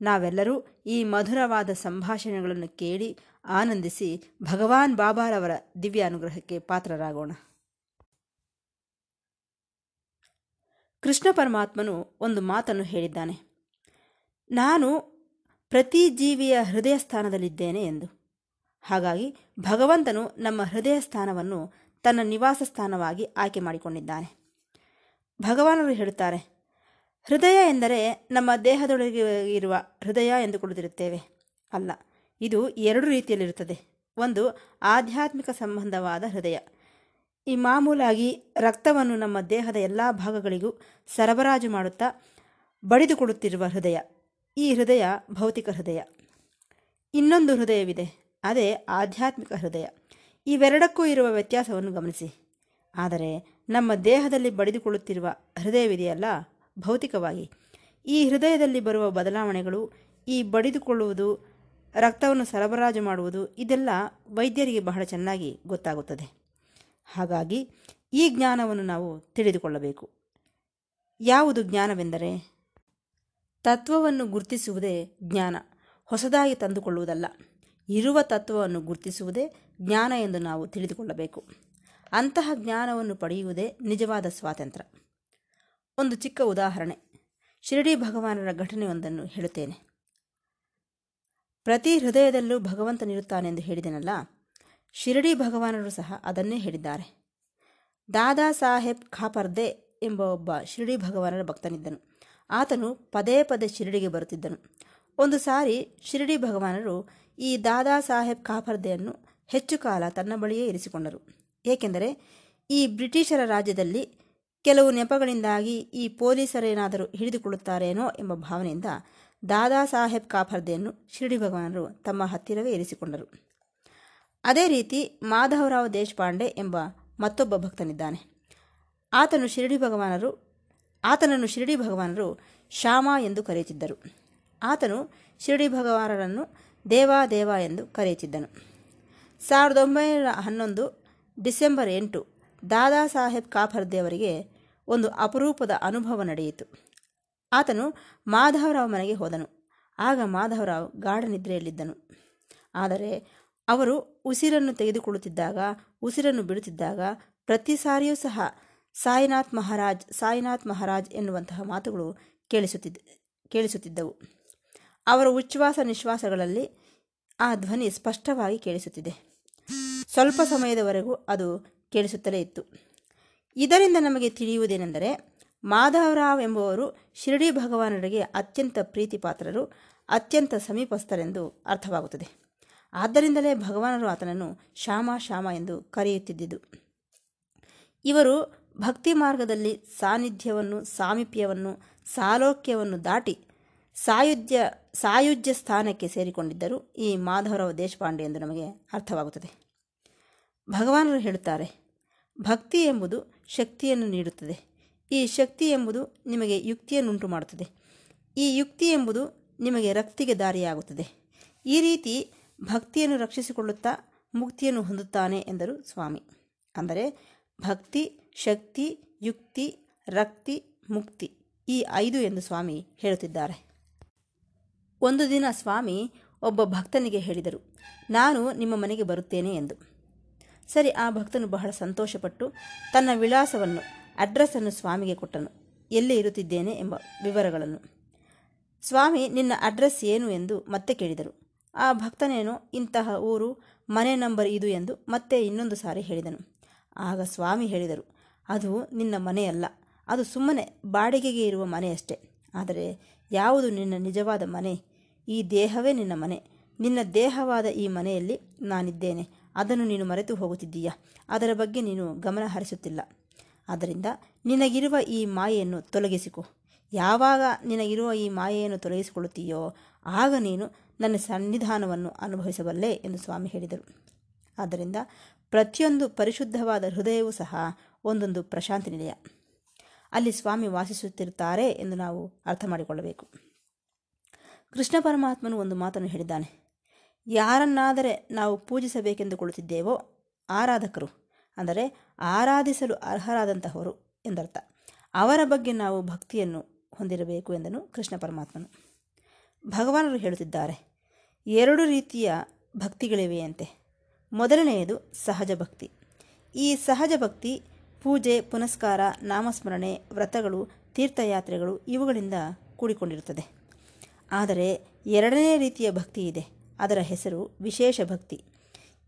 ನಾವೆಲ್ಲರೂ ಈ ಮಧುರವಾದ ಸಂಭಾಷಣೆಗಳನ್ನು ಕೇಳಿ ಆನಂದಿಸಿ ಭಗವಾನ್ ಬಾಬಾರವರ ದಿವ್ಯ ಅನುಗ್ರಹಕ್ಕೆ ಪಾತ್ರರಾಗೋಣ. ಕೃಷ್ಣ ಪರಮಾತ್ಮನು ಒಂದು ಮಾತನ್ನು ಹೇಳಿದ್ದಾನೆ. ನಾನು ಪ್ರತಿ ಜೀವಿಯ ಹೃದಯ ಸ್ಥಾನದಲ್ಲಿದ್ದೇನೆ ಎಂದು. ಹಾಗಾಗಿ ಭಗವಂತನು ನಮ್ಮ ಹೃದಯ ಸ್ಥಾನವನ್ನು ತನ್ನ ನಿವಾಸ ಸ್ಥಾನವಾಗಿ ಆಯ್ಕೆ ಮಾಡಿಕೊಂಡಿದ್ದಾನೆ. ಭಗವಾನರು ಹೇಳುತ್ತಾರೆ ಹೃದಯ ಎಂದರೆ ನಮ್ಮ ದೇಹದೊಳಗೆ ಇರುವ ಹೃದಯ ಎಂದುಕೊಳ್ಳುತ್ತಿರುತ್ತೇವೆ ಅಲ್ಲ, ಇದು ಎರಡು ರೀತಿಯಲ್ಲಿರುತ್ತದೆ. ಒಂದು ಆಧ್ಯಾತ್ಮಿಕ ಸಂಬಂಧವಾದ ಹೃದಯ. ಈ ಮಾಮೂಲಾಗಿ ರಕ್ತವನ್ನು ನಮ್ಮ ದೇಹದ ಎಲ್ಲ ಭಾಗಗಳಿಗೂ ಸರಬರಾಜು ಮಾಡುತ್ತಾ ಬಡಿದುಕೊಡುತ್ತಿರುವ ಹೃದಯ. ಈ ಹೃದಯ ಭೌತಿಕ ಹೃದಯ. ಇನ್ನೊಂದು ಹೃದಯವಿದೆ, ಅದೇ ಆಧ್ಯಾತ್ಮಿಕ ಹೃದಯ. ಇವೆರಡಕ್ಕೂ ಇರುವ ವ್ಯತ್ಯಾಸವನ್ನು ಗಮನಿಸಿ. ಆದರೆ ನಮ್ಮ ದೇಹದಲ್ಲಿ ಬಡಿದುಕೊಳ್ಳುತ್ತಿರುವ ಹೃದಯವಿದೆಯಲ್ಲ ಭೌತಿಕವಾಗಿ. ಈ ಹೃದಯದಲ್ಲಿ ಬರುವ ಬದಲಾವಣೆಗಳು, ಈ ಬಡಿದುಕೊಳ್ಳುವುದು, ರಕ್ತವನ್ನು ಸರಬರಾಜು ಮಾಡುವುದು, ಇದೆಲ್ಲ ವೈದ್ಯರಿಗೆ ಬಹಳ ಚೆನ್ನಾಗಿ ಗೊತ್ತಾಗುತ್ತದೆ. ಹಾಗಾಗಿ ಈ ಜ್ಞಾನವನ್ನು ನಾವು ತಿಳಿದುಕೊಳ್ಳಬೇಕು. ಯಾವುದು ಜ್ಞಾನವೆಂದರೆ, ತತ್ವವನ್ನು ಗುರುತಿಸುವುದೇ ಜ್ಞಾನ. ಹೊಸದಾಗಿ ತಂದುಕೊಳ್ಳುವುದಲ್ಲ. ಇರುವ ತತ್ವವನ್ನು ಗುರುತಿಸುವುದೇ ಜ್ಞಾನ ಎಂದು ನಾವು ತಿಳಿದುಕೊಳ್ಳಬೇಕು. ಅಂತಹ ಜ್ಞಾನವನ್ನು ಪಡೆಯುವುದೇ ನಿಜವಾದ ಸ್ವಾತಂತ್ರ್ಯ. ಒಂದು ಚಿಕ್ಕ ಉದಾಹರಣೆ. ಶಿರಡಿ ಭಗವಾನರ ಘಟನೆಯೊಂದನ್ನು ಹೇಳುತ್ತೇನೆ. ಪ್ರತಿ ಹೃದಯದಲ್ಲೂ ಭಗವಂತನಿರುತ್ತಾನೆಂದು ಹೇಳಿದೆನಲ್ಲ, ಶಿರಡಿ ಭಗವಾನರು ಸಹ ಅದನ್ನೇ ಹೇಳಿದ್ದಾರೆ. ದಾದಾ ಸಾಹೇಬ್ ಖಾಪರ್ದೆ ಎಂಬ ಒಬ್ಬ ಶಿರಡಿ ಭಗವಾನರ ಭಕ್ತನಿದ್ದನು. ಆತನು ಪದೇ ಪದೇ ಶಿರಡಿಗೆ ಬರುತ್ತಿದ್ದನು. ಒಂದು ಸಾರಿ ಶಿರಡಿ ಭಗವಾನರು ಈ ದಾದಾ ಸಾಹೇಬ್ ಖಾಪರ್ದೆಯನ್ನು ಹೆಚ್ಚು ಕಾಲ ತನ್ನ ಬಳಿಯೇ ಇರಿಸಿಕೊಂಡರು. ಏಕೆಂದರೆ ಈ ಬ್ರಿಟಿಷರ ರಾಜ್ಯದಲ್ಲಿ ಕೆಲವು ನೆಪಗಳಿಂದಾಗಿ ಈ ಪೊಲೀಸರೇನಾದರೂ ಹಿಡಿದುಕೊಳ್ಳುತ್ತಾರೇನೋ ಎಂಬ ಭಾವನೆಯಿಂದ ದಾದಾ ಸಾಹೇಬ್ ಕಾಫರ್ದೆಯನ್ನು ಶಿರಡಿ ಭಗವಾನರು ತಮ್ಮ ಹತ್ತಿರವೇ ಇರಿಸಿಕೊಂಡರು. ಅದೇ ರೀತಿ ಮಾಧವರಾವ್ ದೇಶಪಾಂಡೆ ಎಂಬ ಮತ್ತೊಬ್ಬ ಭಕ್ತನಿದ್ದಾನೆ. ಆತನು ಶಿರಡಿ ಭಗವಾನರು, ಆತನನ್ನು ಶಿರಡಿ ಭಗವಾನರು ಶ್ಯಾಮ ಎಂದು ಕರೆಯುತ್ತಿದ್ದರು. ಆತನು ಶಿರಡಿ ಭಗವಾನರನ್ನು ದೇವಾ ದೇವ ಎಂದು ಕರೆಯುತ್ತಿದ್ದನು. ಸಾವಿರದ ಒಂಬೈನೂರ ಹನ್ನೊಂದು ಡಿಸೆಂಬರ್ ಎಂಟು ದಾದಾ ಸಾಹೇಬ್ ಕಾಪರ್ದೆಯವರಿಗೆ ಒಂದು ಅಪರೂಪದ ಅನುಭವ ನಡೆಯಿತು. ಆತನು ಮಾಧವರಾವ್ ಮನೆಗೆ ಹೋದನು. ಆಗ ಮಾಧವರಾವ್ ಗಾಢ ನಿದ್ರೆಯಲ್ಲಿದ್ದನು. ಆದರೆ ಅವರು ಉಸಿರನ್ನು ತೆಗೆದುಕೊಳ್ಳುತ್ತಿದ್ದಾಗ, ಉಸಿರನ್ನು ಬಿಡುತ್ತಿದ್ದಾಗ ಪ್ರತಿ ಸಾರಿಯೂ ಸಹ ಸಾಯಿನಾಥ್ ಮಹಾರಾಜ್ ಸಾಯಿನಾಥ್ ಮಹಾರಾಜ್ ಎನ್ನುವಂತಹ ಮಾತುಗಳು ಕೇಳಿಸುತ್ತಿದ್ದ, ಕೇಳಿಸುತ್ತಿದ್ದವು. ಅವರ ಉಚ್ಛ್ವಾಸ ನಿಶ್ವಾಸಗಳಲ್ಲಿ ಆ ಧ್ವನಿ ಸ್ಪಷ್ಟವಾಗಿ ಕೇಳಿಸುತ್ತಿದೆ. ಸ್ವಲ್ಪ ಸಮಯದವರೆಗೂ ಅದು ಕೇಳಿಸುತ್ತಲೇ ಇತ್ತು. ಇದರಿಂದ ನಮಗೆ ತಿಳಿಯುವುದೇನೆಂದರೆ ಮಾಧವರಾವ್ ಎಂಬುವರು ಶಿರಡಿ ಭಗವಾನರಿಗೆ ಅತ್ಯಂತ ಪ್ರೀತಿಪಾತ್ರರು, ಅತ್ಯಂತ ಸಮೀಪಸ್ಥರೆಂದು ಅರ್ಥವಾಗುತ್ತದೆ. ಆದ್ದರಿಂದಲೇ ಭಗವಾನರು ಆತನನ್ನು ಶ್ಯಾಮ ಶ್ಯಾಮ ಎಂದು ಕರೆಯುತ್ತಿದ್ದುದು ಇವರು ಭಕ್ತಿ ಮಾರ್ಗದಲ್ಲಿ ಸಾನ್ನಿಧ್ಯವನ್ನು, ಸಾಮೀಪ್ಯವನ್ನು, ಸಾಲೋಕ್ಯವನ್ನು ದಾಟಿ ಸಾಯುಜ್ಯ ಸಾಯುಜ್ಯ ಸ್ಥಾನಕ್ಕೆ ಸೇರಿಕೊಂಡಿದ್ದರು ಈ ಮಾಧವರಾವ್ ದೇಶಪಾಂಡೆ ಎಂದು ನಮಗೆ ಅರ್ಥವಾಗುತ್ತದೆ. ಭಗವಾನರು ಹೇಳುತ್ತಾರೆ, ಭಕ್ತಿ ಎಂಬುದು ಶಕ್ತಿಯನ್ನು ನೀಡುತ್ತದೆ. ಈ ಶಕ್ತಿ ಎಂಬುದು ನಿಮಗೆ ಯುಕ್ತಿಯನ್ನುಂಟು ಮಾಡುತ್ತದೆ ಈ ಯುಕ್ತಿ ಎಂಬುದು ನಿಮಗೆ ರಕ್ತಿಗೆ ದಾರಿಯಾಗುತ್ತದೆ. ಈ ರೀತಿ ಭಕ್ತಿಯನ್ನು ರಕ್ಷಿಸಿಕೊಳ್ಳುತ್ತಾ ಮುಕ್ತಿಯನ್ನು ಹೊಂದುತ್ತಾನೆ ಎಂದರು ಸ್ವಾಮಿ. ಅಂದರೆ ಭಕ್ತಿ, ಶಕ್ತಿ, ಯುಕ್ತಿ, ರಕ್ತಿ, ಮುಕ್ತಿ ಈ ಐದು ಎಂದು ಸ್ವಾಮಿ ಹೇಳುತ್ತಿದ್ದಾರೆ. ಒಂದು ದಿನ ಸ್ವಾಮಿ ಒಬ್ಬ ಭಕ್ತನಿಗೆ ಹೇಳಿದರು, ನಾನು ನಿಮ್ಮ ಮನೆಗೆ ಬರುತ್ತೇನೆ ಎಂದು. ಸರಿ, ಆ ಭಕ್ತನು ಬಹಳ ಸಂತೋಷಪಟ್ಟು ತನ್ನ ವಿಳಾಸವನ್ನು, ಅಡ್ರೆಸ್ಸನ್ನು ಸ್ವಾಮಿಗೆ ಕೊಟ್ಟನು. ಎಲ್ಲಿ ಇರುತ್ತಿದ್ದೇನೆ ಎಂಬ ವಿವರಗಳನ್ನು. ಸ್ವಾಮಿ, ನಿನ್ನ ಅಡ್ರೆಸ್ ಏನು ಎಂದು ಮತ್ತೆ ಕೇಳಿದರು. ಆ ಭಕ್ತನೇನು, ಇಂತಹ ಊರು, ಮನೆ ನಂಬರ್ ಇದು ಎಂದು ಮತ್ತೆ ಇನ್ನೊಂದು ಸಾರಿ ಹೇಳಿದನು. ಆಗ ಸ್ವಾಮಿ ಹೇಳಿದರು, ಅದು ನಿನ್ನ ಮನೆಯಲ್ಲ, ಅದು ಸುಮ್ಮನೆ ಬಾಡಿಗೆಗೆ ಇರುವ ಮನೆಯಷ್ಟೇ. ಆದರೆ ಯಾವುದು ನಿನ್ನ ನಿಜವಾದ ಮನೆ? ಈ ದೇಹವೇ ನಿನ್ನ ಮನೆ. ನಿನ್ನ ದೇಹವಾದ ಈ ಮನೆಯಲ್ಲಿ ನಾನಿದ್ದೇನೆ. ಅದನ್ನು ನೀನು ಮರೆತು ಹೋಗುತ್ತಿದ್ದೀಯಾ? ಅದರ ಬಗ್ಗೆ ನೀನು ಗಮನ ಹರಿಸುತ್ತಿಲ್ಲ. ಆದ್ದರಿಂದ ನಿನಗಿರುವ ಈ ಮಾಯೆಯನ್ನು ತೊಲಗಿಸಿಕೊ. ಯಾವಾಗ ನಿನಗಿರುವ ಈ ಮಾಯೆಯನ್ನು ತೊಲಗಿಸಿಕೊಳ್ಳುತ್ತೀಯೋ, ಆಗ ನೀನು ನನ್ನ ಸನ್ನಿಧಾನವನ್ನು ಅನುಭವಿಸಬಲ್ಲೆ ಎಂದು ಸ್ವಾಮಿ ಹೇಳಿದರು. ಆದ್ದರಿಂದ ಪ್ರತಿಯೊಂದು ಪರಿಶುದ್ಧವಾದ ಹೃದಯವೂ ಸಹ ಒಂದೊಂದು ಪ್ರಶಾಂತಿ ನಿಲಯ. ಅಲ್ಲಿ ಸ್ವಾಮಿ ವಾಸಿಸುತ್ತಿರುತ್ತಾರೆ ಎಂದು ನಾವು ಅರ್ಥ ಮಾಡಿಕೊಳ್ಳಬೇಕು. ಕೃಷ್ಣ ಪರಮಾತ್ಮನು ಒಂದು ಮಾತನ್ನು ಹೇಳಿದ್ದಾನೆ. ಯಾರನ್ನಾದರೆ ನಾವು ಪೂಜಿಸಬೇಕೆಂದುಕೊಳ್ಳುತ್ತಿದ್ದೇವೋ ಆರಾಧಕರು, ಅಂದರೆ ಆರಾಧಿಸಲು ಅರ್ಹರಾದಂತಹವರು ಎಂದರ್ಥ. ಅವರ ಬಗ್ಗೆ ನಾವು ಭಕ್ತಿಯನ್ನು ಹೊಂದಿರಬೇಕು ಎಂದನು ಕೃಷ್ಣ ಪರಮಾತ್ಮನು. ಭಗವಾನರು ಹೇಳುತ್ತಿದ್ದಾರೆ, ಎರಡು ರೀತಿಯ ಭಕ್ತಿಗಳಿವೆಯಂತೆ. ಮೊದಲನೆಯದು ಸಹಜ ಭಕ್ತಿ. ಈ ಸಹಜ ಭಕ್ತಿ, ಪೂಜೆ, ಪುನಸ್ಕಾರ, ನಾಮಸ್ಮರಣೆ, ವ್ರತಗಳು, ತೀರ್ಥಯಾತ್ರೆಗಳು ಇವುಗಳಿಂದ ಕೂಡಿಕೊಂಡಿರುತ್ತದೆ. ಆದರೆ ಎರಡನೇ ರೀತಿಯ ಭಕ್ತಿ ಇದೆ. ಅದರ ಹೆಸರು ವಿಶೇಷ ಭಕ್ತಿ.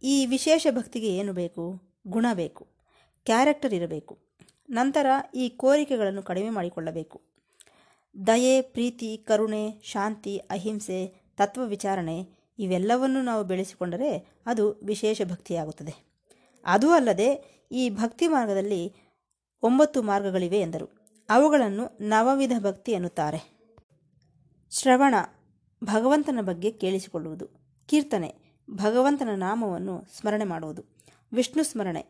ಈ ವಿಶೇಷ ಭಕ್ತಿಗೆ ಏನು ಬೇಕು? ಗುಣ ಬೇಕು. ಕ್ಯಾರೆಕ್ಟರ್ ಇರಬೇಕು. ನಂತರ ಈ ಕೋರಿಕೆಗಳನ್ನು ಕಡಿಮೆ ಮಾಡಿಕೊಳ್ಳಬೇಕು. ದಯೆ, ಪ್ರೀತಿ, ಕರುಣೆ, ಶಾಂತಿ, ಅಹಿಂಸೆ, ತತ್ವ ವಿಚಾರಣೆ ಇವೆಲ್ಲವನ್ನು ನಾವು ಬೆಳೆಸಿಕೊಂಡರೆ ಅದು ವಿಶೇಷ ಭಕ್ತಿಯಾಗುತ್ತದೆ. ಅದೂ ಅಲ್ಲದೆ ಈ ಭಕ್ತಿ ಮಾರ್ಗದಲ್ಲಿ ಒಂಬತ್ತು ಮಾರ್ಗಗಳಿವೆ ಎಂದರು. ಅವುಗಳನ್ನು ನವವಿಧ ಭಕ್ತಿ ಎನ್ನುತ್ತಾರೆ. ಶ್ರವಣ, ಭಗವಂತನ ಬಗ್ಗೆ ಕೇಳಿಸಿಕೊಳ್ಳುವುದು. ಕೀರ್ತನೆ ಭಗವಂತನ ನಾಮವನ್ನು ಸ್ಮರಣೆ ಮಾಡುವುದು. ವಿಷ್ಣು ಸ್ಮರಣೆ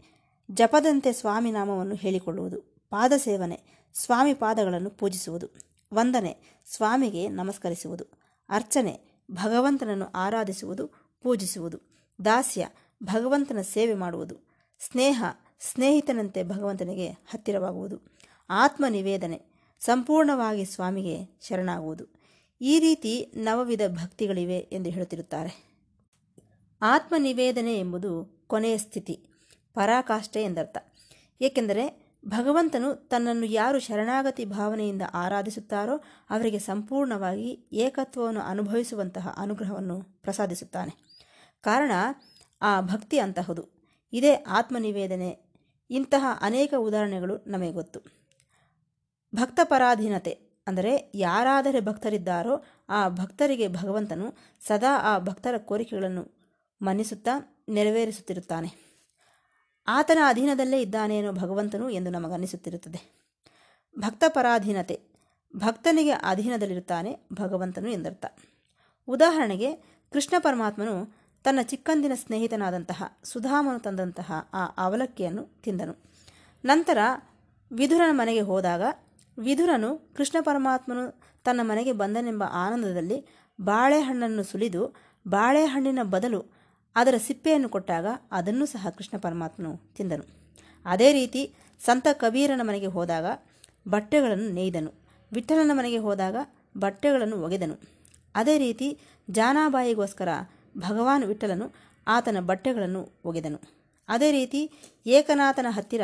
ಜಪದಂತೆ ಸ್ವಾಮಿ ನಾಮವನ್ನು ಹೇಳಿಕೊಳ್ಳುವುದು. ಪಾದ ಸೇವನೆ ಸ್ವಾಮಿ ಪಾದಗಳನ್ನು ಪೂಜಿಸುವುದು. ವಂದನೆ ಸ್ವಾಮಿಗೆ ನಮಸ್ಕರಿಸುವುದು. ಅರ್ಚನೆ ಭಗವಂತನನ್ನು ಆರಾಧಿಸುವುದು, ಪೂಜಿಸುವುದು. ದಾಸ್ಯ ಭಗವಂತನ ಸೇವೆ ಮಾಡುವುದು. ಸ್ನೇಹ ಸ್ನೇಹಿತನಂತೆ ಭಗವಂತನಿಗೆ ಹತ್ತಿರವಾಗುವುದು. ಆತ್ಮ ನಿವೇದನೆ ಸಂಪೂರ್ಣವಾಗಿ ಸ್ವಾಮಿಗೆ ಶರಣಾಗುವುದು. ಈ ರೀತಿ ನವವಿಧ ಭಕ್ತಿಗಳಿವೆ ಎಂದು ಹೇಳುತ್ತಿರುತ್ತಾರೆ. ಆತ್ಮನಿವೇದನೆ ಎಂಬುದು ಕೊನೆಯ ಸ್ಥಿತಿ, ಪರಾಕಾಷ್ಠೆ ಎಂದರ್ಥ. ಏಕೆಂದರೆ ಭಗವಂತನು ತನ್ನನ್ನು ಯಾರು ಶರಣಾಗತಿ ಭಾವನೆಯಿಂದ ಆರಾಧಿಸುತ್ತಾರೋ ಅವರಿಗೆ ಸಂಪೂರ್ಣವಾಗಿ ಏಕತ್ವವನ್ನು ಅನುಭವಿಸುವಂತಹ ಅನುಗ್ರಹವನ್ನು ಪ್ರಸಾದಿಸುತ್ತಾನೆ. ಕಾರಣ ಆ ಭಕ್ತಿ ಅಂತಹುದು. ಇದೇ ಆತ್ಮನಿವೇದನೆ. ಇಂತಹ ಅನೇಕ ಉದಾಹರಣೆಗಳು ನಮಗೆ ಗೊತ್ತು. ಭಕ್ತ ಪರಾಧೀನತೆ ಅಂದರೆ ಯಾರಾದರೆ ಭಕ್ತರಿದ್ದಾರೋ ಆ ಭಕ್ತರಿಗೆ ಭಗವಂತನು ಸದಾ ಆ ಭಕ್ತರ ಕೋರಿಕೆಗಳನ್ನು ಮನ್ನಿಸುತ್ತಾ ನೆರವೇರಿಸುತ್ತಿರುತ್ತಾನೆ. ಆತನ ಅಧೀನದಲ್ಲೇ ಇದ್ದಾನೇನೋ ಭಗವಂತನು ಎಂದು ನಮಗನ್ನಿಸುತ್ತಿರುತ್ತದೆ. ಭಕ್ತ ಪರಾಧೀನತೆ ಭಕ್ತನಿಗೆ ಅಧೀನದಲ್ಲಿರುತ್ತಾನೆ ಭಗವಂತನು ಎಂದರ್ಥ. ಉದಾಹರಣೆಗೆ, ಕೃಷ್ಣ ಪರಮಾತ್ಮನು ತನ್ನ ಚಿಕ್ಕಂದಿನ ಸ್ನೇಹಿತನಾದಂತಹ ಸುಧಾಮನು ತಂದಂತಹ ಆ ಅವಲಕ್ಕಿಯನ್ನು ತಿಂದನು. ನಂತರ ವಿಧುರನ ಮನೆಗೆ ಹೋದಾಗ ವಿಧುರನು ಕೃಷ್ಣ ಪರಮಾತ್ಮನು ತನ್ನ ಮನೆಗೆ ಬಂದನೆಂಬ ಆನಂದದಲ್ಲಿ ಬಾಳೆಹಣ್ಣನ್ನು ಸುಲಿದು, ಬಾಳೆಹಣ್ಣಿನ ಬದಲು ಅದರ ಸಿಪ್ಪೆಯನ್ನು ಕೊಟ್ಟಾಗ ಅದನ್ನು ಸಹ ಕೃಷ್ಣ ಪರಮಾತ್ಮನು ತಿಂದನು. ಅದೇ ರೀತಿ ಸಂತ ಕಬೀರನ ಮನೆಗೆ ಹೋದಾಗ ಬಟ್ಟೆಗಳನ್ನು ನೇಯ್ದನು. ವಿಠಲನ ಮನೆಗೆ ಹೋದಾಗ ಬಟ್ಟೆಗಳನ್ನು ಒಗೆದನು. ಅದೇ ರೀತಿ ಜಾನಾಬಾಯಿಗೋಸ್ಕರ ಭಗವಾನ್ ವಿಠಲನು ಆತನ ಬಟ್ಟೆಗಳನ್ನು ಒಗೆದನು. ಅದೇ ರೀತಿ ಏಕನಾಥನ ಹತ್ತಿರ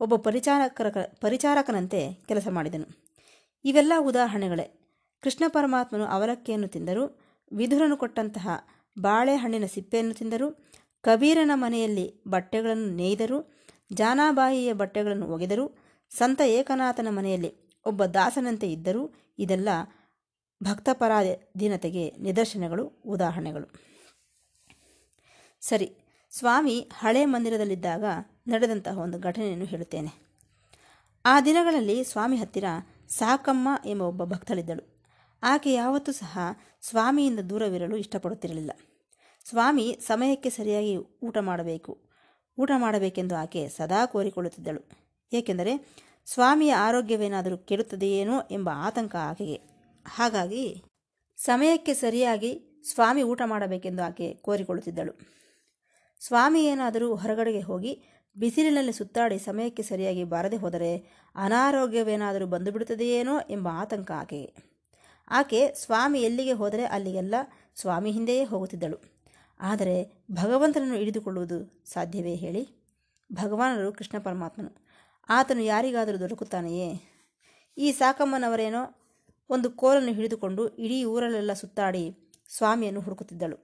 ಒಬ್ಬ ಪರಿಚಾರಕರ ಪರಿಚಾರಕನಂತೆ ಕೆಲಸ ಮಾಡಿದನು. ಇವೆಲ್ಲ ಉದಾಹರಣೆಗಳೇ. ಕೃಷ್ಣ ಪರಮಾತ್ಮನು ಅವಲಕ್ಕಿಯನ್ನು ತಿಂದರು ವಿಧುರನು ಕೊಟ್ಟಂತಹ ಬಾಳೆಹಣ್ಣಿನ ಸಿಪ್ಪೆಯನ್ನು ತಿಂದರು. ಕಬೀರನ ಮನೆಯಲ್ಲಿ ಬಟ್ಟೆಗಳನ್ನು ನೇಯ್ದರು. ಜಾನಾಬಾಯಿಯ ಬಟ್ಟೆಗಳನ್ನು ಒಗೆದರು. ಸಂತ ಏಕನಾಥನ ಮನೆಯಲ್ಲಿ ಒಬ್ಬ ದಾಸನಂತೆ ಇದ್ದರು. ಇದೆಲ್ಲ ಭಕ್ತಪರಾಧೀನತೆಗೆ ನಿದರ್ಶನಗಳು, ಉದಾಹರಣೆಗಳು. ಸರಿ, ಸ್ವಾಮಿ ಹಳೆ ಮಂದಿರದಲ್ಲಿದ್ದಾಗ ನಡೆದಂತಹ ಒಂದು ಘಟನೆಯನ್ನು ಹೇಳುತ್ತೇನೆ. ಆ ದಿನಗಳಲ್ಲಿ ಸ್ವಾಮಿ ಹತ್ತಿರ ಸಾಕಮ್ಮ ಎಂಬ ಒಬ್ಬ ಭಕ್ತಳಿದ್ದಳು. ಆಕೆ ಯಾವತ್ತೂ ಸಹ ಸ್ವಾಮಿಯಿಂದ ದೂರವಿರಲು ಇಷ್ಟಪಡುತ್ತಿರಲಿಲ್ಲ. ಸ್ವಾಮಿ ಸಮಯಕ್ಕೆ ಸರಿಯಾಗಿ ಊಟ ಮಾಡಬೇಕು. ಊಟ ಮಾಡಬೇಕೆಂದು ಆಕೆ ಸದಾ ಕೋರಿಕೊಳ್ಳುತ್ತಿದ್ದಳು. ಏಕೆಂದರೆ ಸ್ವಾಮಿಯ ಆರೋಗ್ಯವೇನಾದರೂ ಕೆಡುತ್ತದೆಯೇನೋ ಎಂಬ ಆತಂಕ ಆಕೆಗೆ. ಹಾಗಾಗಿ ಸಮಯಕ್ಕೆ ಸರಿಯಾಗಿ ಸ್ವಾಮಿ ಊಟ ಮಾಡಬೇಕೆಂದು ಆಕೆ ಕೋರಿಕೊಳ್ಳುತ್ತಿದ್ದಳು. ಸ್ವಾಮಿ ಏನಾದರೂ ಹೊರಗಡೆಗೆ ಹೋಗಿ ಬಿಸಿಲಿನಲ್ಲಿ ಸುತ್ತಾಡಿ ಸಮಯಕ್ಕೆ ಸರಿಯಾಗಿ ಬಾರದೆ ಹೋದರೆ ಅನಾರೋಗ್ಯವೇನಾದರೂ ಬಂದು ಬಿಡುತ್ತದೆಯೇನೋ ಎಂಬ ಆತಂಕ ಆಕೆಗೆ. ಆಕೆ ಸ್ವಾಮಿ ಎಲ್ಲಿಗೆ ಹೋದರೆ ಅಲ್ಲಿಗೆಲ್ಲ ಸ್ವಾಮಿ ಹಿಂದೆಯೇ ಹೋಗುತ್ತಿದ್ದಳು. ಆದರೆ ಭಗವಂತನನ್ನು ಹಿಡಿದುಕೊಳ್ಳುವುದು ಸಾಧ್ಯವೇ ಹೇಳಿ? ಭಗವಾನರು ಕೃಷ್ಣ ಪರಮಾತ್ಮನು. ಆತನು ಯಾರಿಗಾದರೂ ದೊರಕುತ್ತಾನೆಯೇ? ಈ ಸಾಕಮ್ಮನವರೇನೋ ಒಂದು ಕೋಲನ್ನು ಹಿಡಿದುಕೊಂಡು ಇಡೀ ಊರಲ್ಲೆಲ್ಲ ಸುತ್ತಾಡಿ ಸ್ವಾಮಿಯನ್ನು ಹುಡುಕುತ್ತಿದ್ದಳು.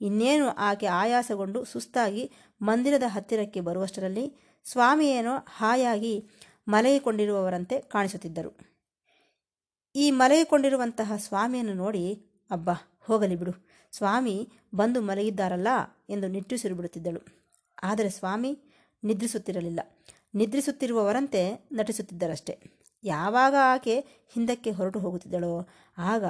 ಇನ್ನೇನು ಆಕೆ ಆಯಾಸಗೊಂಡು ಸುಸ್ತಾಗಿ ಮಂದಿರದ ಹತ್ತಿರಕ್ಕೆ ಬರುವಷ್ಟರಲ್ಲಿ ಸ್ವಾಮಿಯೇನೋ ಹಾಯಾಗಿ ಮಲಗಿಕೊಂಡಿರುವವರಂತೆ ಕಾಣಿಸುತ್ತಿದ್ದರು. ಈ ಮಲಗಿಕೊಂಡಿರುವಂತಹ ಸ್ವಾಮಿಯನ್ನು ನೋಡಿ, ಅಬ್ಬಾ, ಹೋಗಲಿ ಬಿಡು. ಸ್ವಾಮಿ ಬಂದು ಮಲಗಿದ್ದಾರಲ್ಲ ಎಂದು ನಿಟ್ಟುಸಿರು ಬಿಡುತ್ತಿದ್ದಳು. ಆದರೆ ಸ್ವಾಮಿ ನಿದ್ರಿಸುತ್ತಿರಲಿಲ್ಲ. ನಿದ್ರಿಸುತ್ತಿರುವವರಂತೆ ನಟಿಸುತ್ತಿದ್ದರಷ್ಟೆ. ಯಾವಾಗ ಆಕೆ ಹಿಂದಕ್ಕೆ ಹೊರಟು ಹೋಗುತ್ತಿದ್ದಳೋ, ಆಗ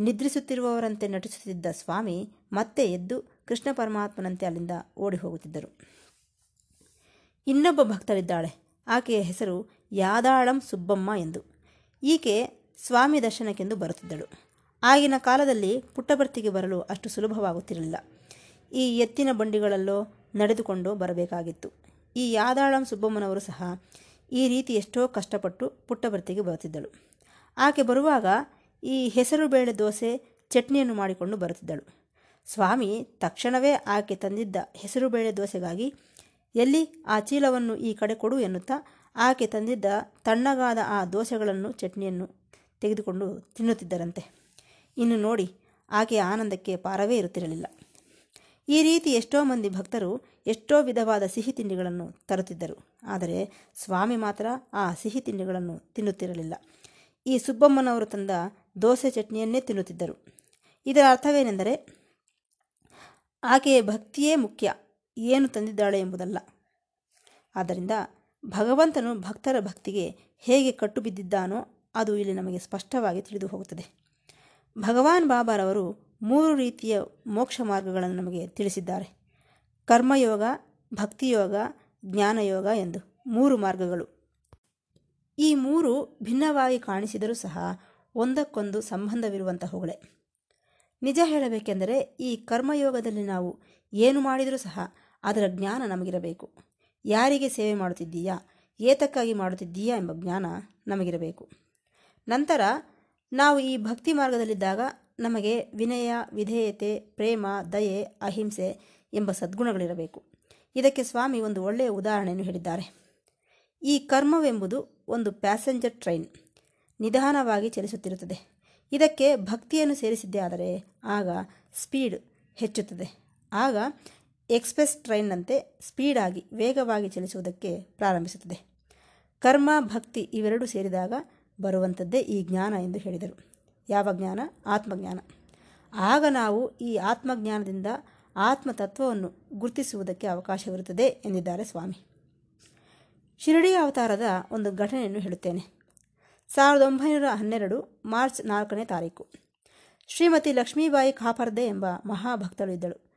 ನಿದ್ರಿಸುತ್ತಿರುವವರಂತೆ ನಟಿಸುತ್ತಿದ್ದ ಸ್ವಾಮಿ ಮತ್ತೆ ಎದ್ದು ಕೃಷ್ಣ ಪರಮಾತ್ಮನಂತೆ ಅಲ್ಲಿಂದ ಓಡಿ ಹೋಗುತ್ತಿದ್ದರು. ಇನ್ನೊಬ್ಬ ಭಕ್ತರಿದ್ದಾಳೆ. ಆಕೆಯ ಹೆಸರು ಯಾದಾಳಂ ಸುಬ್ಬಮ್ಮ ಎಂದು. ಈಕೆ ಸ್ವಾಮಿ ದರ್ಶನಕ್ಕೆಂದು ಬರುತ್ತಿದ್ದಳು. ಆಗಿನ ಕಾಲದಲ್ಲಿ ಪುಟ್ಟಭರ್ತಿಗೆ ಬರಲು ಅಷ್ಟು ಸುಲಭವಾಗುತ್ತಿರಲಿಲ್ಲ. ಈ ಎತ್ತಿನ ಬಂಡಿಗಳಲ್ಲೋ ನಡೆದುಕೊಂಡು ಬರಬೇಕಾಗಿತ್ತು. ಈ ಯಾದಾಳಂ ಸುಬ್ಬಮ್ಮನವರು ಸಹ ಈ ರೀತಿ ಎಷ್ಟೋ ಕಷ್ಟಪಟ್ಟು ಪುಟ್ಟಭರ್ತಿಗೆ ಬರುತ್ತಿದ್ದಳು. ಆಕೆ ಬರುವಾಗ ಈ ಹೆಸರು ಬೇಳೆ ದೋಸೆ ಚಟ್ನಿಯನ್ನು ಮಾಡಿಕೊಂಡು ಬರುತ್ತಿದ್ದಳು. ಸ್ವಾಮಿ, ತಕ್ಷಣವೇ ಆಕೆ ತಂದಿದ್ದ ಹೆಸರು ಬೇಳೆ ದೋಸೆಗಾಗಿ ಎಲ್ಲಿ ಆ ಚೀಲವನ್ನು ಈ ಕಡೆ ಕೊಡು ಎನ್ನುತ್ತಾ ಆಕೆ ತಂದಿದ್ದ ತಣ್ಣಗಾದ ಆ ದೋಸೆಗಳನ್ನು, ಚಟ್ನಿಯನ್ನು ತೆಗೆದುಕೊಂಡು ತಿನ್ನುತ್ತಿದ್ದರಂತೆ. ಇನ್ನು ನೋಡಿ, ಆಕೆಯ ಆನಂದಕ್ಕೆ ಪಾರವೇ ಇರುತ್ತಿರಲಿಲ್ಲ. ಈ ರೀತಿ ಎಷ್ಟೋ ಮಂದಿ ಭಕ್ತರು ಎಷ್ಟೋ ವಿಧವಾದ ಸಿಹಿ ತಿಂಡಿಗಳನ್ನು ತರುತ್ತಿದ್ದರು. ಆದರೆ ಸ್ವಾಮಿ ಮಾತ್ರ ಆ ಸಿಹಿ ತಿಂಡಿಗಳನ್ನು ತಿನ್ನುತ್ತಿರಲಿಲ್ಲ. ಈ ಸುಬ್ಬಮ್ಮನವರು ತಂದ ದೋಸೆ ಚಟ್ನಿಯನ್ನೇ ತಿನ್ನುತ್ತಿದ್ದರು. ಇದರ ಅರ್ಥವೇನೆಂದರೆ, ಆಕೆಯ ಭಕ್ತಿಯೇ ಮುಖ್ಯ, ಏನು ತಂದಿದ್ದಾಳೆ ಎಂಬುದಲ್ಲ. ಆದ್ದರಿಂದ ಭಗವಂತನು ಭಕ್ತರ ಭಕ್ತಿಗೆ ಹೇಗೆ ಕಟ್ಟು ಬಿದ್ದಿದ್ದಾನೋ ಅದು ಇಲ್ಲಿ ನಮಗೆ ಸ್ಪಷ್ಟವಾಗಿ ತಿಳಿದು ಹೋಗುತ್ತದೆ. ಭಗವಾನ್ ಬಾಬಾರವರು ಮೂರು ರೀತಿಯ ಮೋಕ್ಷ ಮಾರ್ಗಗಳನ್ನು ನಮಗೆ ತಿಳಿಸಿದ್ದಾರೆ. ಕರ್ಮಯೋಗ, ಭಕ್ತಿಯೋಗ, ಜ್ಞಾನಯೋಗ ಎಂದು ಮೂರು ಮಾರ್ಗಗಳು. ಈ ಮೂರು ಭಿನ್ನವಾಗಿ ಕಾಣಿಸಿದರೂ ಸಹ ಒಂದಕ್ಕೊಂದು ಸಂಬಂಧವಿರುವಂತಹವುಗಳೇ. ನಿಜ ಹೇಳಬೇಕೆಂದರೆ ಈ ಕರ್ಮಯೋಗದಲ್ಲಿ ನಾವು ಏನು ಮಾಡಿದರೂ ಸಹ ಅದರ ಜ್ಞಾನ ನಮಗಿರಬೇಕು. ಯಾರಿಗೆ ಸೇವೆ ಮಾಡುತ್ತಿದ್ದೀಯಾ, ಏತಕ್ಕಾಗಿ ಮಾಡುತ್ತಿದ್ದೀಯಾ ಎಂಬ ಜ್ಞಾನ ನಮಗಿರಬೇಕು. ನಂತರ ನಾವು ಈ ಭಕ್ತಿ ಮಾರ್ಗದಲ್ಲಿದ್ದಾಗ ನಮಗೆ ವಿನಯ, ವಿಧೇಯತೆ, ಪ್ರೇಮ, ದಯೆ, ಅಹಿಂಸೆ ಎಂಬ ಸದ್ಗುಣಗಳಿರಬೇಕು. ಇದಕ್ಕೆ ಸ್ವಾಮಿ ಒಂದು ಒಳ್ಳೆಯ ಉದಾಹರಣೆಯನ್ನು ಹೇಳಿದ್ದಾರೆ. ಈ ಕರ್ಮವೆಂಬುದು ಒಂದು ಪ್ಯಾಸೆಂಜರ್ ಟ್ರೈನ್ ನಿಧಾನವಾಗಿ ಚಲಿಸುತ್ತಿರುತ್ತದೆ. ಇದಕ್ಕೆ ಭಕ್ತಿಯನ್ನು ಸೇರಿಸಿದ್ದೇ ಆದರೆ ಆಗ ಸ್ಪೀಡ್ ಹೆಚ್ಚುತ್ತದೆ. ಆಗ ಎಕ್ಸ್ಪ್ರೆಸ್ ಟ್ರೈನ್ನಂತೆ ಸ್ಪೀಡಾಗಿ, ವೇಗವಾಗಿ ಚಲಿಸುವುದಕ್ಕೆ ಪ್ರಾರಂಭಿಸುತ್ತದೆ. ಕರ್ಮ, ಭಕ್ತಿ ಇವೆರಡೂ ಸೇರಿದಾಗ ಬರುವಂಥದ್ದೇ ಈ ಜ್ಞಾನ ಎಂದು ಹೇಳಿದರು. ಯಾವ ಜ್ಞಾನ? ಆತ್ಮಜ್ಞಾನ. ಆಗ ನಾವು ಈ ಆತ್ಮಜ್ಞಾನದಿಂದ ಆತ್ಮತತ್ವವನ್ನು ಗುರುತಿಸುವುದಕ್ಕೆ ಅವಕಾಶವಿರುತ್ತದೆ ಎಂದಿದ್ದಾರೆ ಸ್ವಾಮಿ. ಶಿರಡಿ ಅವತಾರದ ಒಂದು ಘಟನೆಯನ್ನು ಹೇಳುತ್ತೇನೆ. ಸಾವಿರದ ಒಂಬೈನೂರ ಹನ್ನೆರಡು ಮಾರ್ಚ್ ನಾಲ್ಕನೇ ತಾರೀಕು. ಶ್ರೀಮತಿ ಲಕ್ಷ್ಮೀಬಾಯಿ ಕಾಪರ್ದೆ ಎಂಬ ಮಹಾಭಕ್ತಳು ಇದ್ದಳು.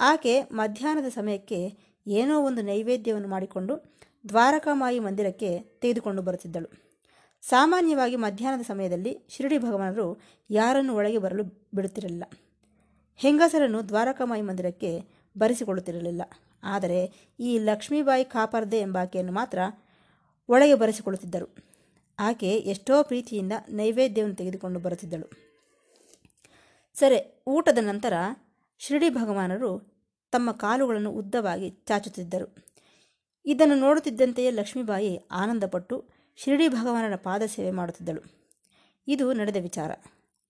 ಆಕೆ ಮಧ್ಯಾಹ್ನದ ಸಮಯಕ್ಕೆ ಏನೋ ಒಂದು ನೈವೇದ್ಯವನ್ನು ಮಾಡಿಕೊಂಡು ದ್ವಾರಕಾಮಾಯಿ ಮಂದಿರಕ್ಕೆ ತೆಗೆದುಕೊಂಡು ಬರುತ್ತಿದ್ದಳು. ಸಾಮಾನ್ಯವಾಗಿ ಮಧ್ಯಾಹ್ನದ ಸಮಯದಲ್ಲಿ ಶಿರಡಿ ಭಗವಾನರು ಯಾರನ್ನು ಒಳಗೆ ಬರಲು ಬಿಡುತ್ತಿರಲಿಲ್ಲ. ಹೆಂಗಸರನ್ನು ದ್ವಾರಕಾಮಾಯಿ ಮಂದಿರಕ್ಕೆ ಬರೆಸಿಕೊಳ್ಳುತ್ತಿರಲಿಲ್ಲ. ಆದರೆ ಈ ಲಕ್ಷ್ಮೀಬಾಯಿ ಕಾಪರ್ದೆ ಎಂಬಾಕೆಯನ್ನು ಮಾತ್ರ ಒಳಗೆ ಬರೆಸಿಕೊಳ್ಳುತ್ತಿದ್ದರು. ಆಕೆ ಎಷ್ಟೋ ಪ್ರೀತಿಯಿಂದ ನೈವೇದ್ಯವನ್ನು ತೆಗೆದುಕೊಂಡು ಬರುತ್ತಿದ್ದಳು. ಸರಿ, ಊಟದ ನಂತರ ಶಿರಡಿ ಭಗವಾನರು ತಮ್ಮ ಕಾಲುಗಳನ್ನು ಉದ್ದವಾಗಿ ಚಾಚುತ್ತಿದ್ದರು. ಇದನ್ನು ನೋಡುತ್ತಿದ್ದಂತೆಯೇ ಲಕ್ಷ್ಮೀಬಾಯಿ ಆನಂದಪಟ್ಟು ಶಿರಡಿ ಭಗವಾನರ ಪಾದ ಸೇವೆ ಮಾಡುತ್ತಿದ್ದಳು. ಇದು ನಡೆದ ವಿಚಾರ.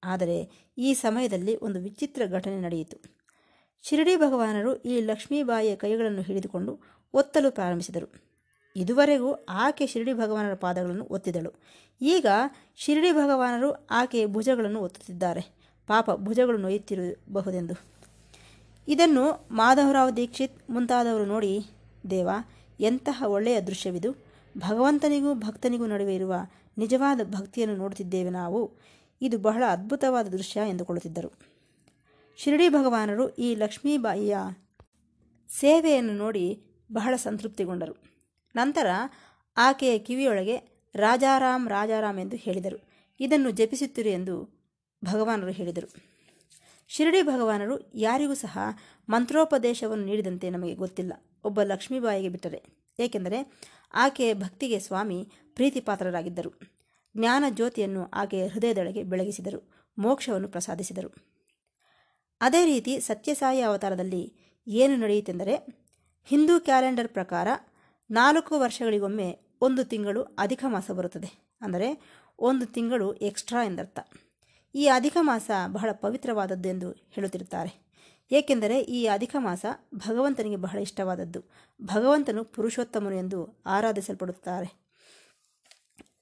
ಆದರೆ ಈ ಸಮಯದಲ್ಲಿ ಒಂದು ವಿಚಿತ್ರ ಘಟನೆ ನಡೆಯಿತು. ಶಿರಡಿ ಭಗವಾನರು ಈ ಲಕ್ಷ್ಮೀಬಾಯಿಯ ಕೈಗಳನ್ನು ಹಿಡಿದುಕೊಂಡು ಒತ್ತಲು ಪ್ರಾರಂಭಿಸಿದರು. ಇದುವರೆಗೂ ಆಕೆ ಶಿರಡಿ ಭಗವಾನರ ಪಾದಗಳನ್ನು ಒತ್ತಿದಳು. ಈಗ ಶಿರಡಿ ಭಗವಾನರು ಆಕೆಯ ಭುಜಗಳನ್ನು ಒತ್ತುತ್ತಿದ್ದಾರೆ. ಪಾಪ ಭುಜಗಳು ನೋಯುತ್ತಿರಬಹುದೆಂದು. ಇದನ್ನು ಮಾಧವರಾವ್ ದೀಕ್ಷಿತ್ ಮುಂತಾದವರು ನೋಡಿ, ದೇವ, ಎಂತಹ ಒಳ್ಳೆಯ ದೃಶ್ಯವಿದು. ಭಗವಂತನಿಗೂ ಭಕ್ತನಿಗೂ ನಡುವೆ ಇರುವ ನಿಜವಾದ ಭಕ್ತಿಯನ್ನು ನೋಡುತ್ತಿದ್ದೇವೆ ನಾವು. ಇದು ಬಹಳ ಅದ್ಭುತವಾದ ದೃಶ್ಯ ಎಂದುಕೊಳ್ಳುತ್ತಿದ್ದರು. ಶಿರಡಿ ಭಗವಾನರು ಈ ಲಕ್ಷ್ಮೀಬಾಯಿಯ ಸೇವೆಯನ್ನು ನೋಡಿ ಬಹಳ ಸಂತೃಪ್ತಿಗೊಂಡರು. ನಂತರ ಆಕೆಯ ಕಿವಿಯೊಳಗೆ ರಾಜಾರಾಮ್ ರಾಜಾರಾಮ್ ಎಂದು ಹೇಳಿದರು. ಇದನ್ನು ಜಪಿಸುತ್ತಿರು ಎಂದು ಭಗವಾನರು ಹೇಳಿದರು. ಶಿರಡಿ ಭಗವಾನರು ಯಾರಿಗೂ ಸಹ ಮಂತ್ರೋಪದೇಶವನ್ನು ನೀಡಿದಂತೆ ನಮಗೆ ಗೊತ್ತಿಲ್ಲ. ಒಬ್ಬ ಲಕ್ಷ್ಮೀಬಾಯಿಗೆ ಬಿಟ್ಟರೆ. ಏಕೆಂದರೆ ಆಕೆಯ ಭಕ್ತಿಗೆ ಸ್ವಾಮಿ, ಪ್ರೀತಿಪಾತ್ರರಾಗಿದ್ದರು. ಜ್ಞಾನ ಜ್ಯೋತಿಯನ್ನು ಆಕೆಯ ಹೃದಯದೊಳಗೆ ಬೆಳಗಿಸಿದರು, ಮೋಕ್ಷವನ್ನು ಪ್ರಸಾದಿಸಿದರು. ಅದೇ ರೀತಿ ಸತ್ಯಸಾಯಿ ಅವತಾರದಲ್ಲಿ ಏನು ನಡೆಯಿತೆಂದರೆ ಹಿಂದೂ ಕ್ಯಾಲೆಂಡರ್ ಪ್ರಕಾರ ನಾಲ್ಕು ವರ್ಷಗಳಿಗೊಮ್ಮೆ ಒಂದು ತಿಂಗಳು ಅಧಿಕ ಮಾಸ ಬರುತ್ತದೆ. ಅಂದರೆ ಒಂದು ತಿಂಗಳು ಎಕ್ಸ್ಟ್ರಾ ಎಂದರ್ಥ. ಈ ಅಧಿಕ ಮಾಸ ಬಹಳ ಪವಿತ್ರವಾದದ್ದು ಎಂದು ಹೇಳುತ್ತಿರುತ್ತಾರೆ. ಏಕೆಂದರೆ ಈ ಅಧಿಕ ಮಾಸ ಭಗವಂತನಿಗೆ ಬಹಳ ಇಷ್ಟವಾದದ್ದು. ಭಗವಂತನು ಪುರುಷೋತ್ತಮನು ಎಂದು ಆರಾಧಿಸಲ್ಪಡುತ್ತಾರೆ.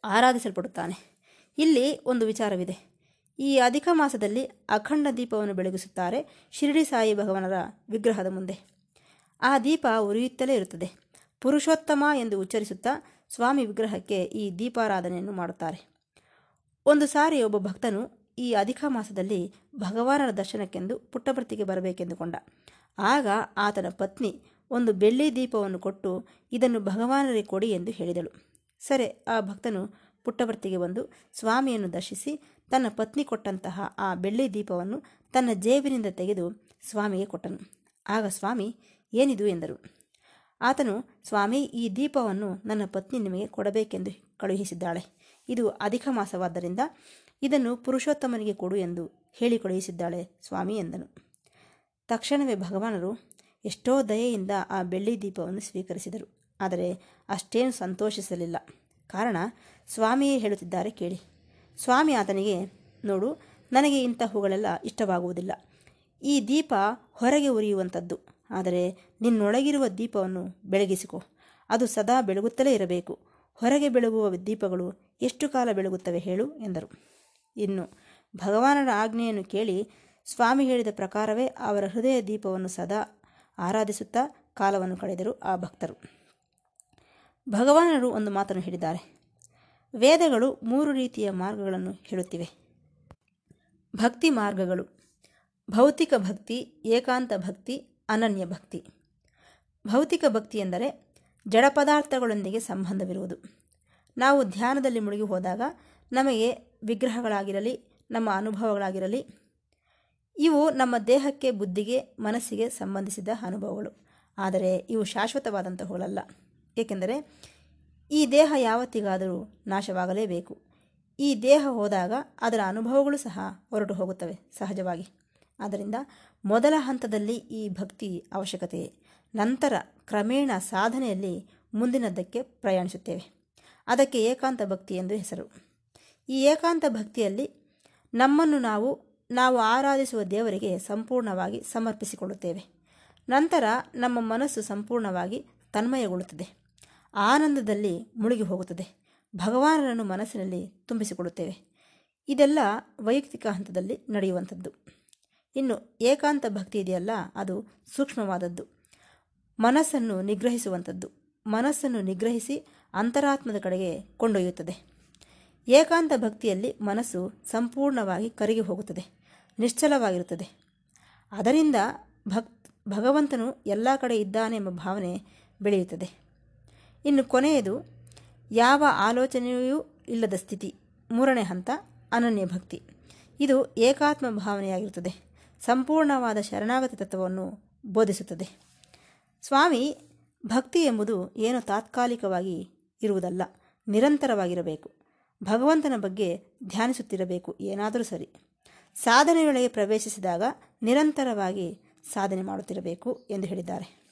ಆರಾಧಿಸಲ್ಪಡುತ್ತಾನೆ. ಇಲ್ಲಿ ಒಂದು ವಿಚಾರವಿದೆ. ಈ ಅಧಿಕ ಮಾಸದಲ್ಲಿ ಅಖಂಡ ದೀಪವನ್ನು ಬೆಳಗಿಸುತ್ತಾರೆ ಶಿರಡಿ ಸಾಯಿ ಭಗವನರ ವಿಗ್ರಹದ ಮುಂದೆ. ಆ ದೀಪ ಉರಿಯುತ್ತಲೇ ಇರುತ್ತದೆ. ಪುರುಷೋತ್ತಮ ಎಂದು ಉಚ್ಚರಿಸುತ್ತಾ ಸ್ವಾಮಿ ವಿಗ್ರಹಕ್ಕೆ ಈ ದೀಪಾರಾಧನೆಯನ್ನು ಮಾಡುತ್ತಾರೆ. ಒಂದು ಸಾರಿ ಒಬ್ಬ ಭಕ್ತನು ಈ ಅಧಿಕ ಮಾಸದಲ್ಲಿ ಭಗವಾನರ ದರ್ಶನಕ್ಕೆಂದು ಪುಟ್ಟಭರ್ತಿಗೆ ಬರಬೇಕೆಂದುಕೊಂಡ. ಆಗ ಆತನ ಪತ್ನಿ ಒಂದು ಬೆಳ್ಳಿ ದೀಪವನ್ನು ಕೊಟ್ಟು ಇದನ್ನು ಭಗವಾನರಿಗೆ ಕೊಡಿ ಎಂದು ಹೇಳಿದಳು. ಸರಿ, ಆ ಭಕ್ತನು ಪುಟ್ಟಭರ್ತಿಗೆ ಬಂದು ಸ್ವಾಮಿಯನ್ನು ದರ್ಶಿಸಿ ತನ್ನ ಪತ್ನಿ ಕೊಟ್ಟಂತಹ ಆ ಬೆಳ್ಳಿ ದೀಪವನ್ನು ತನ್ನ ಜೇಬಿನಿಂದ ತೆಗೆದು ಸ್ವಾಮಿಗೆ ಕೊಟ್ಟನು. ಆಗ ಸ್ವಾಮಿ, ಏನಿದು ಎಂದರು. ಆತನು, ಸ್ವಾಮಿ, ಈ ದೀಪವನ್ನು ನನ್ನ ಪತ್ನಿ ನಿಮಗೆ ಕೊಡಬೇಕೆಂದು ಕಳುಹಿಸಿದ್ದಾಳೆ. ಇದು ಅಧಿಕ ಮಾಸವಾದ್ದರಿಂದ ಇದನ್ನು ಪುರುಷೋತ್ತಮನಿಗೆ ಕೊಡು ಎಂದು ಹೇಳಿ ಕಳುಹಿಸಿದ್ದಾಳೆ ಸ್ವಾಮಿ ಎಂದನು. ತಕ್ಷಣವೇ ಭಗವಾನರು ಎಷ್ಟೋ ದಯೆಯಿಂದ ಆ ಬೆಳ್ಳಿ ದೀಪವನ್ನು ಸ್ವೀಕರಿಸಿದರು. ಆದರೆ ಅಷ್ಟೇನು ಸಂತೋಷಿಸಲಿಲ್ಲ. ಕಾರಣ ಸ್ವಾಮಿಯೇ ಹೇಳುತ್ತಿದ್ದಾರೆ ಕೇಳಿ. ಸ್ವಾಮಿ ಆತನಿಗೆ, ನೋಡು, ನನಗೆ ಇಂಥ ಹೂಗಳೆಲ್ಲ ಇಷ್ಟವಾಗುವುದಿಲ್ಲ. ಈ ದೀಪ ಹೊರಗೆ ಉರಿಯುವಂಥದ್ದು. ಆದರೆ ನಿನ್ನೊಳಗಿರುವ ದೀಪವನ್ನು ಬೆಳಗಿಸಿಕೊ. ಅದು ಸದಾ ಬೆಳಗುತ್ತಲೇ ಇರಬೇಕು. ಹೊರಗೆ ಬೆಳಗುವ ದೀಪಗಳು ಎಷ್ಟು ಕಾಲ ಬೆಳಗುತ್ತವೆ ಹೇಳು ಎಂದರು. ಇನ್ನು ಭಗವಾನರ ಆಜ್ಞೆಯನ್ನು ಕೇಳಿ ಸ್ವಾಮಿ ಹೇಳಿದ ಪ್ರಕಾರವೇ ಅವರ ಹೃದಯ ದೀಪವನ್ನು ಸದಾ ಆರಾಧಿಸುತ್ತಾ ಕಾಲವನ್ನು ಕಳೆದರು ಆ ಭಕ್ತರು. ಭಗವಾನರು ಒಂದು ಮಾತನ್ನು ಹೇಳಿದ್ದಾರೆ. ವೇದಗಳು ಮೂರು ರೀತಿಯ ಮಾರ್ಗಗಳನ್ನು ಹೇಳುತ್ತಿವೆ. ಭಕ್ತಿ ಮಾರ್ಗಗಳು. ಭೌತಿಕ ಭಕ್ತಿ, ಏಕಾಂತ ಭಕ್ತಿ, ಅನನ್ಯ ಭಕ್ತಿ. ಭೌತಿಕ ಭಕ್ತಿ ಎಂದರೆ ಜಡ ಪದಾರ್ಥಗಳೊಂದಿಗೆ ಸಂಬಂಧವಿರುವುದು. ನಾವು ಧ್ಯಾನದಲ್ಲಿ ಮುಳುಗಿ ಹೋದಾಗ ನಮಗೆ ವಿಗ್ರಹಗಳಾಗಿರಲಿ, ನಮ್ಮ ಅನುಭವಗಳಾಗಿರಲಿ, ಇವು ನಮ್ಮ ದೇಹಕ್ಕೆ, ಬುದ್ಧಿಗೆ, ಮನಸ್ಸಿಗೆ ಸಂಬಂಧಿಸಿದ ಅನುಭವಗಳು. ಆದರೆ ಇವು ಶಾಶ್ವತವಾದಂತಹವುಗಳಲ್ಲ ಏಕೆಂದರೆ ಈ ದೇಹ ಯಾವತ್ತಿಗಾದರೂ ನಾಶವಾಗಲೇಬೇಕು. ಈ ದೇಹ ಹೋದಾಗ ಅದರ ಅನುಭವಗಳು ಸಹ ಹೊರಟು ಹೋಗುತ್ತವೆ, ಸಹಜವಾಗಿ. ಆದ್ದರಿಂದ ಮೊದಲ ಹಂತದಲ್ಲಿ ಈ ಭಕ್ತಿ ಅವಶ್ಯಕತೆ, ನಂತರ ಕ್ರಮೇಣ ಸಾಧನೆಯಲ್ಲಿ ಮುಂದಿನದ್ದಕ್ಕೆ ಪ್ರಯಾಣಿಸುತ್ತೇವೆ. ಅದಕ್ಕೆ ಏಕಾಂತ ಭಕ್ತಿ ಎಂದು ಹೆಸರು. ಈ ಏಕಾಂತ ಭಕ್ತಿಯಲ್ಲಿ ನಮ್ಮನ್ನು ನಾವು ನಾವು ಆರಾಧಿಸುವ ದೇವರಿಗೆ ಸಂಪೂರ್ಣವಾಗಿ ಸಮರ್ಪಿಸಿಕೊಳ್ಳುತ್ತೇವೆ. ನಂತರ ನಮ್ಮ ಮನಸ್ಸು ಸಂಪೂರ್ಣವಾಗಿ ತನ್ಮಯಗೊಳ್ಳುತ್ತದೆ. ಆನಂದದಲ್ಲಿ ಮುಳುಗಿ ಹೋಗುತ್ತದೆ ಭಗವಾನರನ್ನು ಮನಸ್ಸಿನಲ್ಲಿ ತುಂಬಿಸಿಕೊಳ್ಳುತ್ತೇವೆ. ಇದೆಲ್ಲ ವೈಯಕ್ತಿಕ ಹಂತದಲ್ಲಿ ನಡೆಯುವಂಥದ್ದು. ಇನ್ನು ಏಕಾಂತ ಭಕ್ತಿ ಇದೆಯಲ್ಲ, ಅದು ಸೂಕ್ಷ್ಮವಾದದ್ದು. ಮನಸ್ಸನ್ನು ನಿಗ್ರಹಿಸುವಂಥದ್ದು. ಮನಸ್ಸನ್ನು ನಿಗ್ರಹಿಸಿ ಅಂತರಾತ್ಮದ ಕಡೆಗೆ ಕೊಂಡೊಯ್ಯುತ್ತದೆ. ಏಕಾಂತ ಭಕ್ತಿಯಲ್ಲಿ ಮನಸ್ಸು ಸಂಪೂರ್ಣವಾಗಿ ಕರಗಿ ಹೋಗುತ್ತದೆ, ನಿಶ್ಚಲವಾಗಿರುತ್ತದೆ. ಅದರಿಂದ ಭಕ್, ಭಗವಂತನು ಎಲ್ಲ ಕಡೆ ಇದ್ದಾನೆ ಎಂಬ ಭಾವನೆ ಬೆಳೆಯುತ್ತದೆ. ಇನ್ನು ಕೊನೆಯದು, ಯಾವ ಆಲೋಚನೆಯೂ ಇಲ್ಲದ ಸ್ಥಿತಿ, ಮೂರನೇ ಹಂತ, ಅನನ್ಯ ಭಕ್ತಿ. ಇದು ಏಕಾತ್ಮ ಭಾವನೆಯಾಗಿರುತ್ತದೆ, ಸಂಪೂರ್ಣವಾದ ಶರಣಾಗತಿ ತತ್ವವನ್ನು ಬೋಧಿಸುತ್ತದೆ. ಸ್ವಾಮಿ, ಭಕ್ತಿ ಎಂಬುದು ಏನು ತಾತ್ಕಾಲಿಕವಾಗಿ ಇರುವುದಲ್ಲ, ನಿರಂತರವಾಗಿರಬೇಕು. ಭಗವಂತನ ಬಗ್ಗೆ ಧ್ಯಾನಿಸುತ್ತಿರಬೇಕು. ಏನಾದರೂ ಸರಿ. ಸಾಧನೆಯೊಳಗೆ ಪ್ರವೇಶಿಸಿದಾಗ ನಿರಂತರವಾಗಿ ಸಾಧನೆ ಮಾಡುತ್ತಿರಬೇಕು ಎಂದು ಹೇಳಿದ್ದಾರೆ.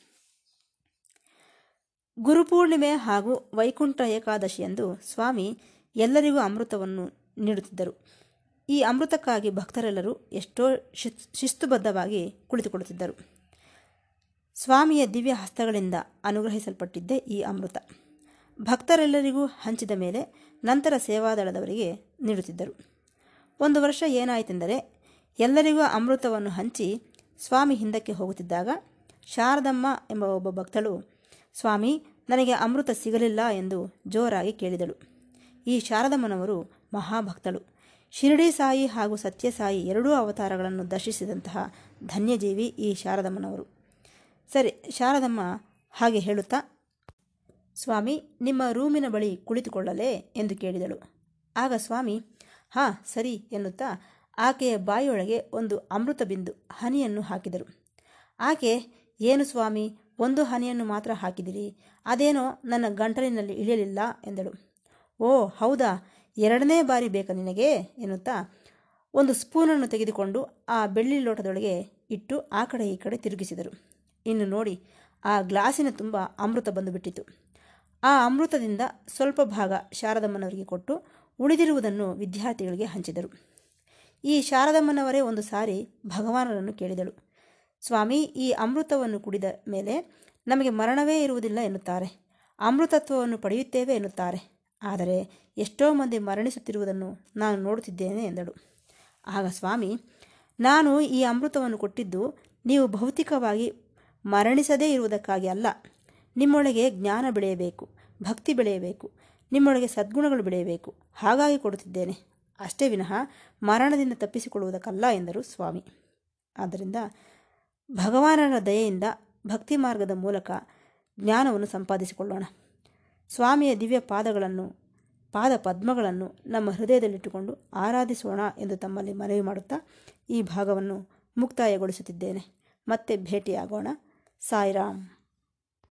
ಗುರುಪೂರ್ಣಿಮೆ ಹಾಗೂ ವೈಕುಂಠ ಏಕಾದಶಿಯಂದು ಸ್ವಾಮಿ ಎಲ್ಲರಿಗೂ ಅಮೃತವನ್ನು ನೀಡುತ್ತಿದ್ದರು. ಈ ಅಮೃತಕ್ಕಾಗಿ ಭಕ್ತರೆಲ್ಲರೂ ಎಷ್ಟೋ ಶಿಸ್ತುಬದ್ಧವಾಗಿ ಕುಳಿತುಕೊಳ್ಳುತ್ತಿದ್ದರು. ಸ್ವಾಮಿಯ ದಿವ್ಯ ಹಸ್ತಗಳಿಂದ ಅನುಗ್ರಹಿಸಲ್ಪಟ್ಟಿದ್ದೇ ಈ ಅಮೃತ. ಭಕ್ತರೆಲ್ಲರಿಗೂ ಹಂಚಿದ ಮೇಲೆ ನಂತರ ಸೇವಾದಳದವರಿಗೆ ನೀಡುತ್ತಿದ್ದರು. ಒಂದು ವರ್ಷ ಏನಾಯಿತೆಂದರೆ, ಎಲ್ಲರಿಗೂ ಅಮೃತವನ್ನು ಹಂಚಿ ಸ್ವಾಮಿ ಹಿಂದಕ್ಕೆ ಹೋಗುತ್ತಿದ್ದಾಗ, ಶಾರದಮ್ಮ ಎಂಬ ಒಬ್ಬ ಭಕ್ತಳು, ಸ್ವಾಮಿ, ನನಗೆ ಅಮೃತ ಸಿಗಲಿಲ್ಲ ಎಂದು ಜೋರಾಗಿ ಕೇಳಿದಳು. ಈ ಶಾರದಮ್ಮನವರು ಮಹಾಭಕ್ತಳು. ಶಿರಡಿ ಸಾಯಿ ಹಾಗೂ ಸತ್ಯಸಾಯಿ ಎರಡೂ ಅವತಾರಗಳನ್ನು ದರ್ಶಿಸಿದಂತಹ ಧನ್ಯಜೀವಿ ಈ ಶಾರದಮ್ಮನವರು. ಸರಿ, ಶಾರದಮ್ಮ ಹಾಗೆ ಹೇಳುತ್ತಾ ಸ್ವಾಮಿ, ನಿಮ್ಮ ರೂಮಿನ ಬಳಿ ಕುಳಿತುಕೊಳ್ಳಲೇ ಎಂದು ಕೇಳಿದಳು. ಆಗ ಸ್ವಾಮಿ, ಹಾ, ಸರಿ ಎನ್ನುತ್ತಾ ಆಕೆಯ ಬಾಯಿಯೊಳಗೆ ಒಂದು ಅಮೃತ ಬಿಂದು ಹನಿಯನ್ನು ಹಾಕಿದರು. ಆಕೆ, ಏನು ಸ್ವಾಮಿ, ಒಂದು ಹನಿಯನ್ನು ಮಾತ್ರ ಹಾಕಿದಿರಿ, ಅದೇನೋ ನನ್ನ ಗಂಟಲಿನಲ್ಲಿ ಇಳಿಯಲಿಲ್ಲ ಎಂದಳು. ಓ, ಹೌದಾ, ಎರಡನೇ ಬಾರಿ ಬೇಕಾ ನಿನಗೆ ಎನ್ನುತ್ತಾ ಒಂದು ಸ್ಪೂನನ್ನು ತೆಗೆದುಕೊಂಡು ಆ ಬೆಳ್ಳಿ ಲೋಟದೊಳಗೆ ಇಟ್ಟು ಆ ಕಡೆ ಈ ಕಡೆ ತಿರುಗಿಸಿದರು. ಇನ್ನು ನೋಡಿ, ಆ ಗ್ಲಾಸಿನ ತುಂಬ ಅಮೃತ ಬಂದುಬಿಟ್ಟಿತು. ಆ ಅಮೃತದಿಂದ ಸ್ವಲ್ಪ ಭಾಗ ಶಾರದಮ್ಮನವರಿಗೆ ಕೊಟ್ಟು ಉಳಿದಿರುವುದನ್ನು ವಿದ್ಯಾರ್ಥಿಗಳಿಗೆ ಹಂಚಿದರು. ಈ ಶಾರದಮ್ಮನವರೇ ಒಂದು ಸಾರಿ ಭಗವಾನರನ್ನು ಕೇಳಿದಳು. ಸ್ವಾಮಿ, ಈ ಅಮೃತವನ್ನು ಕುಡಿದ ಮೇಲೆ ನಮಗೆ ಮರಣವೇ ಇರುವುದಿಲ್ಲ ಎನ್ನುತ್ತಾರೆ. ಅಮೃತತ್ವವನ್ನು ಪಡೆಯುತ್ತೇವೆ ಎನ್ನುತ್ತಾರೆ. ಆದರೆ ಎಷ್ಟೋ ಮಂದಿ ಮರಣಿಸುತ್ತಿರುವುದನ್ನು ನಾನು ನೋಡುತ್ತಿದ್ದೇನೆ ಎಂದಳು. ಆಗ ಸ್ವಾಮಿ, ನಾನು ಈ ಅಮೃತವನ್ನು ಕೊಟ್ಟಿದ್ದು ನೀವು ಭೌತಿಕವಾಗಿ ಮರಣಿಸದೇ ಇರುವುದಕ್ಕಾಗಿ ಅಲ್ಲ. ನಿಮ್ಮೊಳಗೆ ಜ್ಞಾನ ಬೆಳೆಯಬೇಕು, ಭಕ್ತಿ ಬೆಳೆಯಬೇಕು, ನಿಮ್ಮೊಳಗೆ ಸದ್ಗುಣಗಳು ಬೆಳೆಯಬೇಕು. ಹಾಗಾಗಿ ಕೊಡುತ್ತಿದ್ದೇನೆ. ಅಷ್ಟೇ ವಿನಃ ಮರಣದಿಂದ ತಪ್ಪಿಸಿಕೊಳ್ಳುವುದಕ್ಕಲ್ಲ ಎಂದರು ಸ್ವಾಮಿ. ಆದ್ದರಿಂದ ಭಗವಾನರ ದಯೆಯಿಂದ ಭಕ್ತಿ ಮಾರ್ಗದ ಮೂಲಕ ಜ್ಞಾನವನ್ನು ಸಂಪಾದಿಸಿಕೊಳ್ಳೋಣ. ಸ್ವಾಮಿಯ ದಿವ್ಯ ಪಾದಗಳನ್ನು, ಪಾದ ಪದ್ಮಗಳನ್ನು ನಮ್ಮ ಹೃದಯದಲ್ಲಿಟ್ಟುಕೊಂಡು ಆರಾಧಿಸೋಣ ಎಂದು ತಮ್ಮಲ್ಲಿ ಮನವಿ ಮಾಡುತ್ತಾ ಈ ಭಾಗವನ್ನು ಮುಕ್ತಾಯಗೊಳಿಸುತ್ತಿದ್ದೇನೆ. ಮತ್ತೆ ಭೇಟಿಯಾಗೋಣ. ಸಾಯಿರಾಮ್.